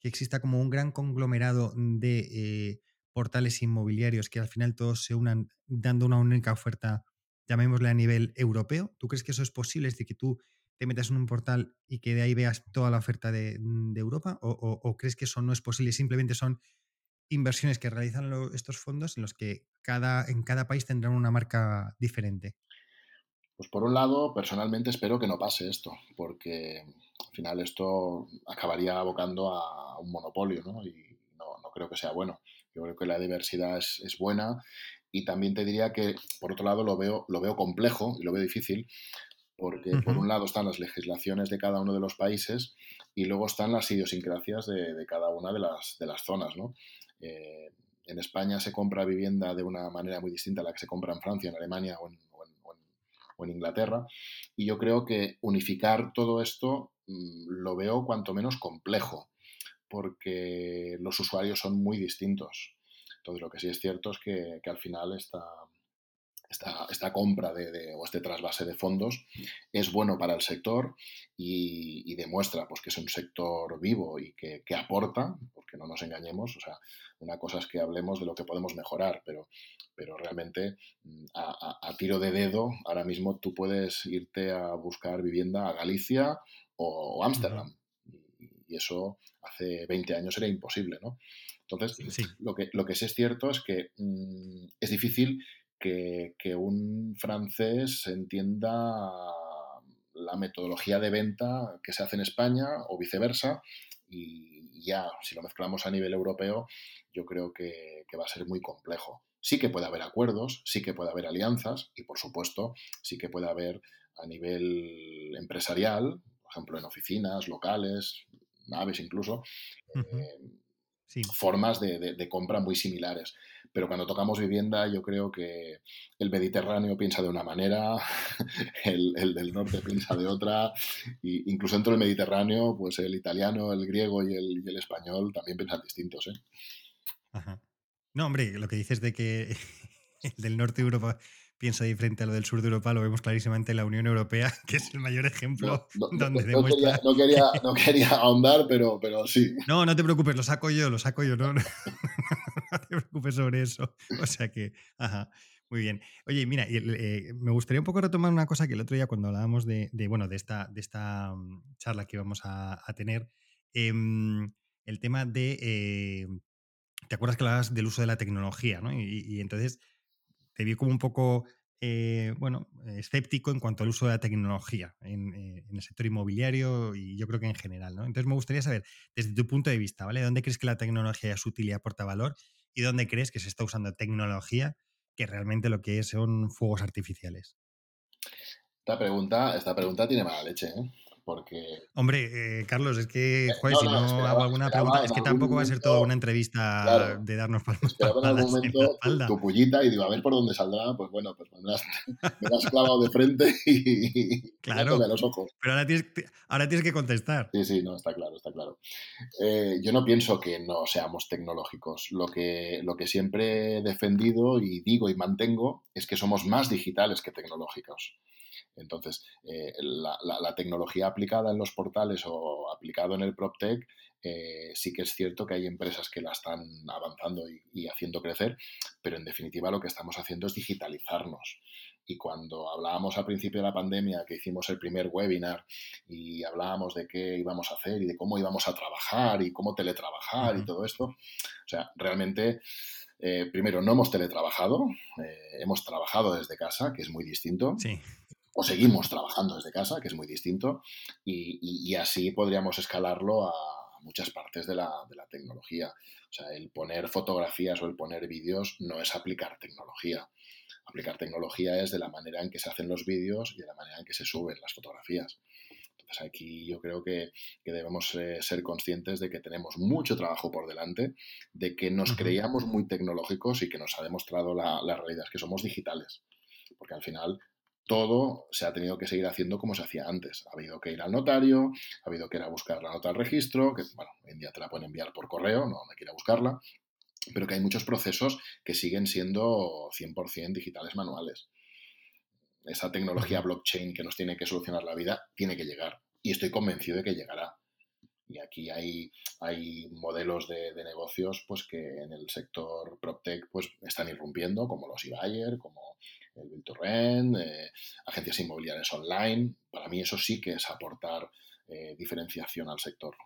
que exista como un gran conglomerado de eh, portales inmobiliarios que al final todos se unan dando una única oferta, llamémosle a nivel europeo? ¿Tú crees que eso es posible? Es decir, que tú te metas en un portal y que de ahí veas toda la oferta de, Europa? ¿O, crees que eso no es posible? Simplemente son inversiones que realizan estos fondos en los que cada, en cada país tendrán una marca diferente? Pues por un lado, personalmente espero que no pase esto, porque al final esto acabaría abocando a un monopolio, ¿no? Y no, creo que sea bueno. Yo creo que la diversidad es, buena y también te diría que, por otro lado, lo veo, lo veo complejo y lo veo difícil, porque por un lado están las legislaciones de cada uno de los países y luego están las idiosincrasias de, de cada una de las, de las zonas, ¿no? Eh, en España se compra vivienda de una manera muy distinta a la que se compra en Francia, en Alemania o en, Inglaterra. Y yo creo que unificar todo esto mm, lo veo cuanto menos complejo, porque los usuarios son muy distintos. Entonces, lo que sí es cierto es que, que al final está esta, compra de, o este trasvase de fondos es bueno para el sector y, demuestra pues, que es un sector vivo y que, aporta, porque no nos engañemos, o sea, una cosa es que hablemos de lo que podemos mejorar, pero, pero realmente mm, a, tiro de dedo, ahora mismo tú puedes irte a buscar vivienda a Galicia o Ámsterdam. Y eso hace 20 años era imposible, ¿no? Entonces, lo, que, lo que sí es cierto es que mm, es difícil que, un francés entienda la metodología de venta que se hace en España o viceversa y ya, si lo mezclamos a nivel europeo, yo creo que, va a ser muy complejo. Sí que puede haber acuerdos, sí que puede haber alianzas y, por supuesto, sí que puede haber a nivel empresarial, por ejemplo, en oficinas, locales, naves incluso, formas de, compra muy similares. Pero cuando tocamos vivienda, yo creo que el Mediterráneo piensa de una manera, el, del norte piensa de otra, e incluso dentro del Mediterráneo, pues el italiano, el griego y el, español también piensan distintos. ¿eh? No, hombre, lo que dices de que el del norte de Europa piensa diferente a lo del sur de Europa, lo vemos clarísimamente en la Unión Europea, que es el mayor ejemplo donde demuestra... no, quería, ahondar, pero, pero sí. No, no te preocupes, lo saco yo, lo saco yo, no, no, te preocupes sobre eso. O sea que, ajá. Muy bien. Oye, mira, eh, me gustaría un poco retomar una cosa que el otro día cuando hablábamos de, bueno, de esta, de esta mm, charla que íbamos a, tener, em, el tema de, eh, ¿te acuerdas que hablabas del uso de la tecnología? ¿no? y entonces te vi como un poco, eh, bueno, escéptico en cuanto al uso de la tecnología eh, en, el sector inmobiliario y yo creo que en general, ¿no? Entonces me gustaría saber, desde tu punto de vista, ¿vale? ¿Dónde crees que la tecnología es útil y aporta valor? Y dónde crees que se está usando tecnología que realmente lo que es son fuegos artificiales. Esta pregunta, esta pregunta tiene mala leche, ¿eh? Porque... Hombre, eh, Carlos, es que, eh, joder, si no hago alguna pregunta, es que tampoco va a ser toda una entrevista de darnos palmas. en algún momento tu, pullita y digo, a ver por dónde saldrá, pues bueno, pues me has, me clavado de frente y, claro, los ojos. Pero ahora tienes, ahora tienes que contestar. Sí, sí, no, está claro, está claro. Eh, yo no pienso que no seamos tecnológicos. Lo que, lo que siempre he defendido y digo y mantengo es que somos más digitales que tecnológicos. Entonces, eh, la, tecnología aplicada en los portales o aplicado en el PropTech, eh, sí que es cierto que hay empresas que la están avanzando y, haciendo crecer, pero en definitiva lo que estamos haciendo es digitalizarnos. Y cuando hablábamos al principio de la pandemia, que hicimos el primer webinar y hablábamos de qué íbamos a hacer y de cómo íbamos a trabajar y cómo teletrabajar y todo esto, o sea, realmente... Eh, primero, no hemos teletrabajado, hemos trabajado desde casa, que es muy distinto. Sí o seguimos trabajando desde casa, que es muy distinto, y, así podríamos escalarlo a muchas partes de la, tecnología. O sea, el poner fotografías o el poner vídeos no es aplicar tecnología. Aplicar tecnología es de la manera en que se hacen los vídeos y de la manera en que se suben las fotografías. Entonces aquí yo creo que, debemos eh, ser conscientes de que tenemos mucho trabajo por delante, de que nos creíamos muy tecnológicos y que nos ha demostrado la, la realidad que somos digitales. Porque al final todo se ha tenido que seguir haciendo como se hacía antes. Ha habido que ir al notario, ha habido que ir a buscar la nota al registro, que bueno, hoy en día te la pueden enviar por correo, no hay que ir a buscarla, pero que hay muchos procesos que siguen siendo 100% digitales manuales. Esa tecnología blockchain que nos tiene que solucionar la vida tiene que llegar y estoy convencido de que llegará. Y aquí hay, hay modelos de, negocios pues, que en el sector PropTech pues, están irrumpiendo, como los eBayer, como el Build eh, agencias inmobiliarias online. Para mí eso sí que es aportar eh, diferenciación al sector.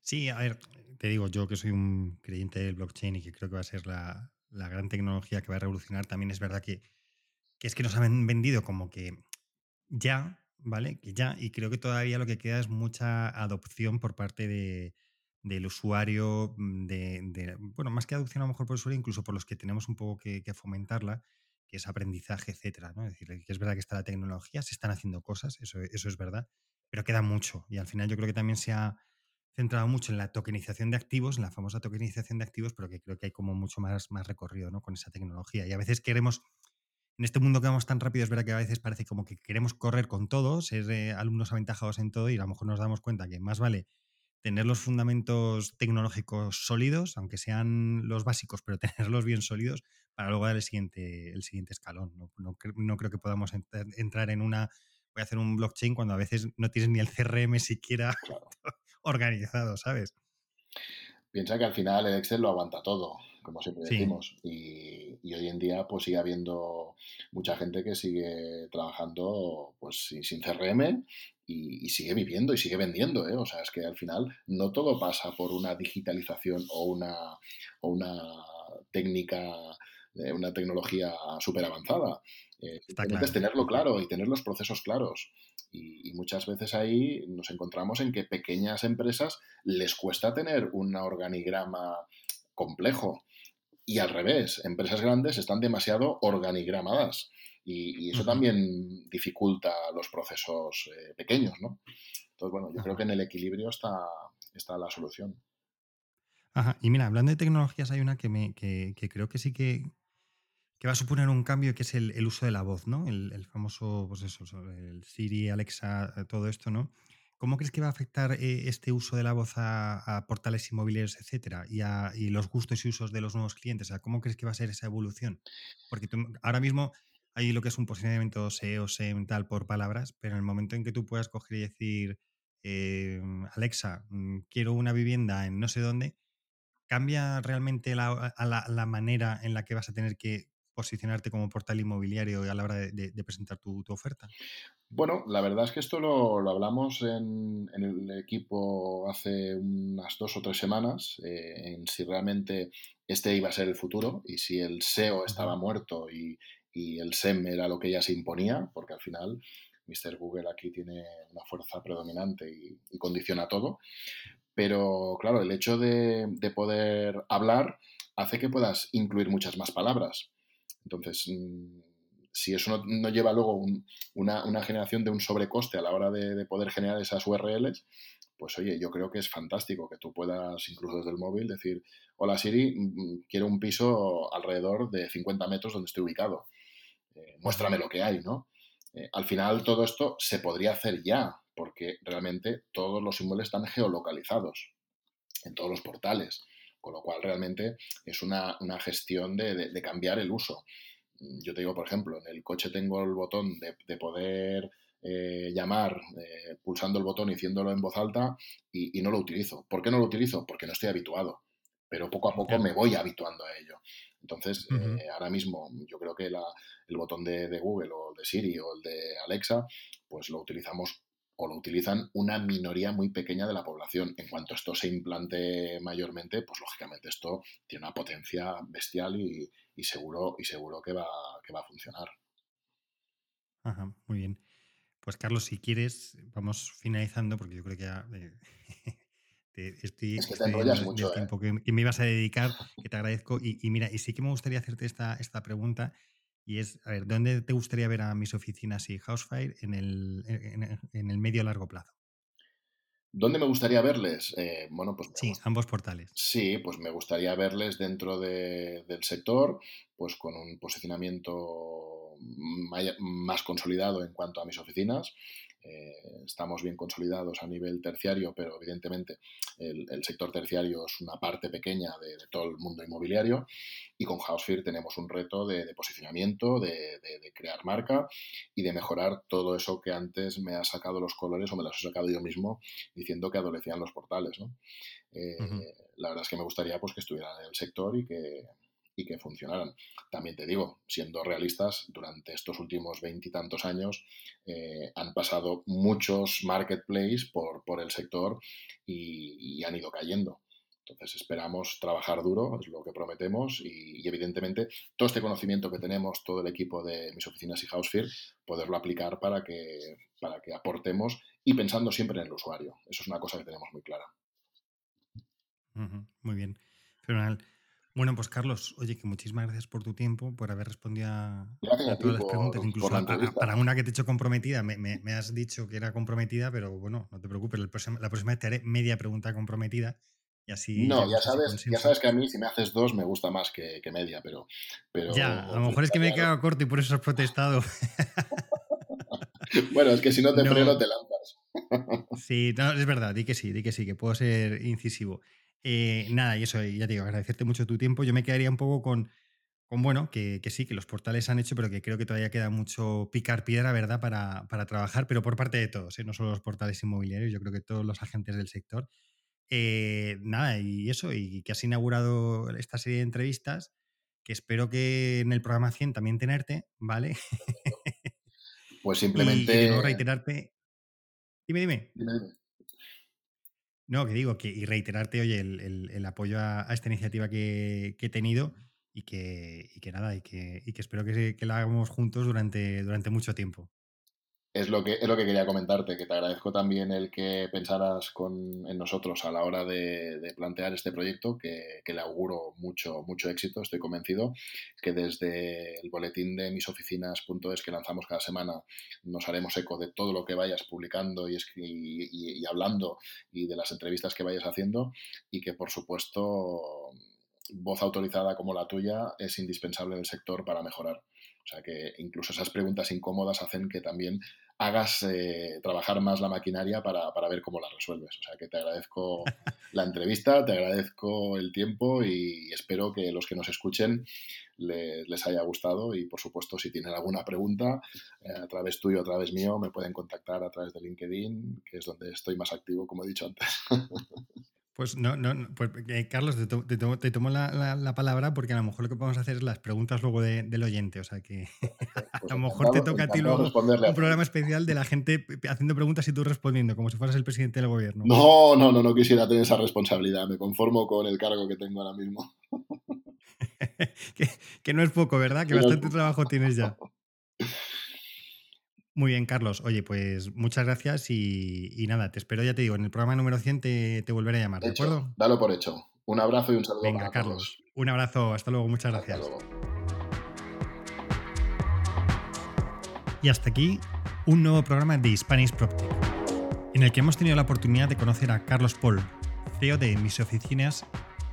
Sí, a ver, te digo, yo que soy un creyente del blockchain y que creo que va a ser la, gran tecnología que va a revolucionar, también es verdad que, que es que nos han vendido como que ya, ¿vale? Que ya, y creo que todavía lo que queda es mucha adopción por parte de, del usuario, mm, de, bueno, más que adopción a lo mejor por usuario, incluso por los que tenemos un poco que, fomentarla, que es aprendizaje, etcétera, ¿no? Es decir, que es verdad que está la tecnología, se están haciendo cosas, eso, eso es verdad, pero queda mucho. Y al final yo creo que también se ha centrado mucho en la tokenización de activos, en la famosa tokenización de activos, pero que creo que hay como mucho más, más recorrido ¿no? con esa tecnología. Y a veces queremos, en este mundo que vamos tan rápido, es verdad que a veces parece como que queremos correr con todo, ser eh, alumnos aventajados en todo y a lo mejor nos damos cuenta que más vale tener los fundamentos tecnológicos sólidos, aunque sean los básicos, pero tenerlos bien sólidos para luego dar el siguiente, el siguiente escalón. No, creo que podamos entrar en una, voy a hacer un blockchain cuando a veces no tienes ni el CRM siquiera organizado, ¿sabes? Piensa que al final el Excel lo aguanta todo, como siempre decimos. Y, hoy en día pues sigue habiendo mucha gente que sigue trabajando pues sin CRM y, sigue viviendo y sigue vendiendo. ¿eh? O sea, es que al final no todo pasa por una digitalización o una, o una técnica, eh, una tecnología súper avanzada. Eh, es tenerlo claro y tener los procesos claros. Y, muchas veces ahí nos encontramos en que pequeñas empresas les cuesta tener un organigrama complejo. Y al revés, empresas grandes están demasiado organigramadas y, eso también dificulta los procesos eh, pequeños, ¿no? Entonces, bueno, yo creo que en el equilibrio está, está la solución. Ajá, y mira, hablando de tecnologías, hay una que, me, que, creo que sí que, que, va a suponer un cambio, que es el, uso de la voz, ¿no? El, famoso, pues eso, el Siri, Alexa, eh, todo esto, ¿no? ¿Cómo crees que va a afectar eh, este uso de la voz a, portales inmobiliarios, etcétera, y, a, y los gustos y usos de los nuevos clientes? O sea, ¿Cómo crees que va a ser esa evolución? Porque tú, ahora mismo hay lo que es un posicionamiento SEO, SEM, tal, por palabras, pero en el momento en que tú puedas coger y decir, em, Alexa, mm, quiero una vivienda en no sé dónde, ¿cambia realmente la, la, manera en la que vas a tener que posicionarte como portal inmobiliario a la hora de, presentar tu, oferta? Bueno, la verdad es que esto lo, hablamos en, el equipo hace unas dos o tres semanas, eh, en si realmente este iba a ser el futuro y si el SEO estaba muerto y, y el SEM era lo que ya se imponía, porque al final Mr. Google aquí tiene una fuerza predominante y, condiciona todo. Pero claro, el hecho de, poder hablar hace que puedas incluir muchas más palabras. Entonces, mm, si eso no, lleva luego una, generación de un sobrecoste a la hora de, poder generar esas URLs, pues oye, yo creo que es fantástico que tú puedas, incluso desde el móvil, decir, hola Siri, mm, quiero un piso alrededor de 50 metros donde estoy ubicado. Eh, muéstrame lo que hay, ¿no? Eh, al final todo esto se podría hacer ya, porque realmente todos los inmuebles están geolocalizados en todos los portales, con lo cual realmente es una, gestión de, cambiar el uso. Yo te digo, por ejemplo, en el coche tengo el botón de, poder eh, llamar eh, pulsando el botón y diciéndolo en voz alta y, no lo utilizo. ¿Por qué no lo utilizo? Porque no estoy habituado, pero poco a poco me voy habituando a ello. Entonces, eh, ahora mismo yo creo que el botón de, de, Google o el de Siri o el de Alexa, pues lo utilizamos o lo utilizan una minoría muy pequeña de la población. En cuanto esto se implante mayormente, pues lógicamente esto tiene una potencia bestial y, seguro, y seguro que va, que va a funcionar. Ajá, muy bien. Pues Carlos, si quieres, vamos finalizando porque yo creo que ya eh, estoy, es que te mucho, ¿eh? tiempo que, me ibas a dedicar, que te agradezco. Y, y, mira, y sí que me gustaría hacerte esta, esta pregunta y es, a ver, ¿dónde te gustaría ver a mis oficinas y Housefire en el, en, el medio largo plazo? ¿Dónde me gustaría verles? Eh, bueno, pues sí, ambos portales. Sí, pues me gustaría verles dentro del sector, pues con un posicionamiento más consolidado en cuanto a mis oficinas, eh, estamos bien consolidados a nivel terciario, pero evidentemente el, sector terciario es una parte pequeña de, todo el mundo inmobiliario y con Housefear tenemos un reto de, posicionamiento, de, crear marca y de mejorar todo eso que antes me ha sacado los colores o me los he sacado yo mismo diciendo que adolecían los portales. Eh, la verdad es que me gustaría pues, que estuvieran en el sector y que, y que funcionaran. También te digo, siendo realistas, durante estos últimos veintitantos años eh, han pasado muchos marketplaces por, por el sector y, han ido cayendo. Entonces esperamos trabajar duro, es lo que prometemos, y, evidentemente todo este conocimiento que tenemos, todo el equipo de mis oficinas y Housefear, poderlo aplicar para que, para que aportemos y pensando siempre en el usuario. Eso es una cosa que tenemos muy clara. Muy bien. Bueno, pues Carlos, oye, que muchísimas gracias por tu tiempo, por haber respondido a, todas las preguntas, incluso para una que te he hecho comprometida. Me, has dicho que era comprometida, pero bueno, no te preocupes, la próxima, vez te haré media pregunta comprometida. Y así no, ya sabes, ya sabes que a mí si me haces dos me gusta más que, media, pero, pero... Ya, a lo mejor es que me he quedado corto y por eso has protestado. bueno, es que si no te freno te lanzas. sí, es verdad, di que sí, di que sí, que puedo ser incisivo. Eh, nada, y eso, ya te digo, agradecerte mucho tu tiempo. Yo me quedaría un poco con, con bueno, que, sí, que los portales han hecho, pero que creo que todavía queda mucho picar piedra, ¿verdad?, para, trabajar, pero por parte de todos, ¿eh? no solo los portales inmobiliarios, yo creo que todos los agentes del sector. Eh, nada, y eso, y que has inaugurado esta serie de entrevistas, que espero que en el programa 100 también tenerte, ¿vale? Pues simplemente... y no reiterarte... Dime, dime. dime, dime. No, que digo, que, y reiterarte, oye, el, apoyo a, esta iniciativa que, he tenido y que, y que nada, y que, y que espero que, que, la hagamos juntos durante, durante mucho tiempo es lo que es lo que quería comentarte, que te agradezco también el que pensaras con, en nosotros a la hora de, plantear este proyecto, que, le auguro mucho, mucho éxito, estoy convencido, que desde el boletín de misoficinas.es que lanzamos cada semana nos haremos eco de todo lo que vayas publicando y, y hablando y de las entrevistas que vayas haciendo y que por supuesto voz autorizada como la tuya es indispensable en el sector para mejorar. O sea que incluso esas preguntas incómodas hacen que también hagas eh, trabajar más la maquinaria para, ver cómo la resuelves. O sea que te agradezco la entrevista, te agradezco el tiempo y espero que los que nos escuchen les, haya gustado y por supuesto si tienen alguna pregunta eh, a través tuyo, a través mío, me pueden contactar a través de LinkedIn, que es donde estoy más activo, como he dicho antes. Pues no, no, pues, eh, Carlos, te, tomo, la, palabra porque a lo mejor lo que podemos hacer es las preguntas luego del oyente. O sea que a lo mejor te toca a ti luego un programa especial de la gente haciendo preguntas y tú respondiendo, como si fueras el presidente del gobierno. No, no, no, no quisiera tener esa responsabilidad. Me conformo con el cargo que tengo ahora mismo. que, no es poco, ¿verdad? Que bastante trabajo tienes ya. Muy bien, Carlos. Oye, pues muchas gracias y, nada, te espero, ya te digo, en el programa número 100 te, te volveré a llamar, ¿de acuerdo? Dalo por hecho. Un abrazo y un saludo. Venga, Carlos. Un abrazo, hasta luego, muchas gracias. Y hasta aquí un nuevo programa de Spanish PropTech, en el que hemos tenido la oportunidad de conocer a Carlos Paul, CEO de Mis Oficinas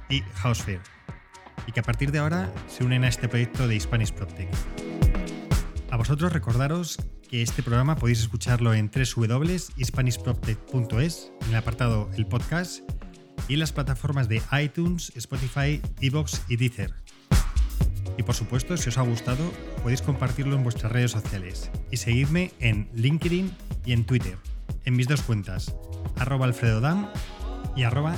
y Housefair, y que a partir de ahora se unen a este proyecto de Spanish PropTech. A vosotros recordaros que este programa podéis escucharlo en www.hispanishproptech.es, en el apartado El Podcast, y en las plataformas de iTunes, Spotify, Evox y Deezer. Y por supuesto, si os ha gustado, podéis compartirlo en vuestras redes sociales y seguirme en LinkedIn y en Twitter, en mis dos cuentas, arroba alfredodam y arroba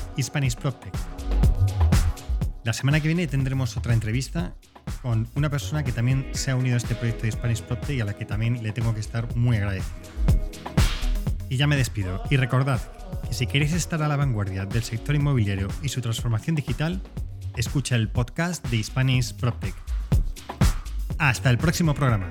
La semana que viene tendremos otra entrevista con una persona que también se ha unido a este proyecto de Spanish PropTech y a la que también le tengo que estar muy agradecido. Y ya me despido. Y recordad que si queréis estar a la vanguardia del sector inmobiliario y su transformación digital, escucha el podcast de Spanish PropTech. Hasta el próximo programa.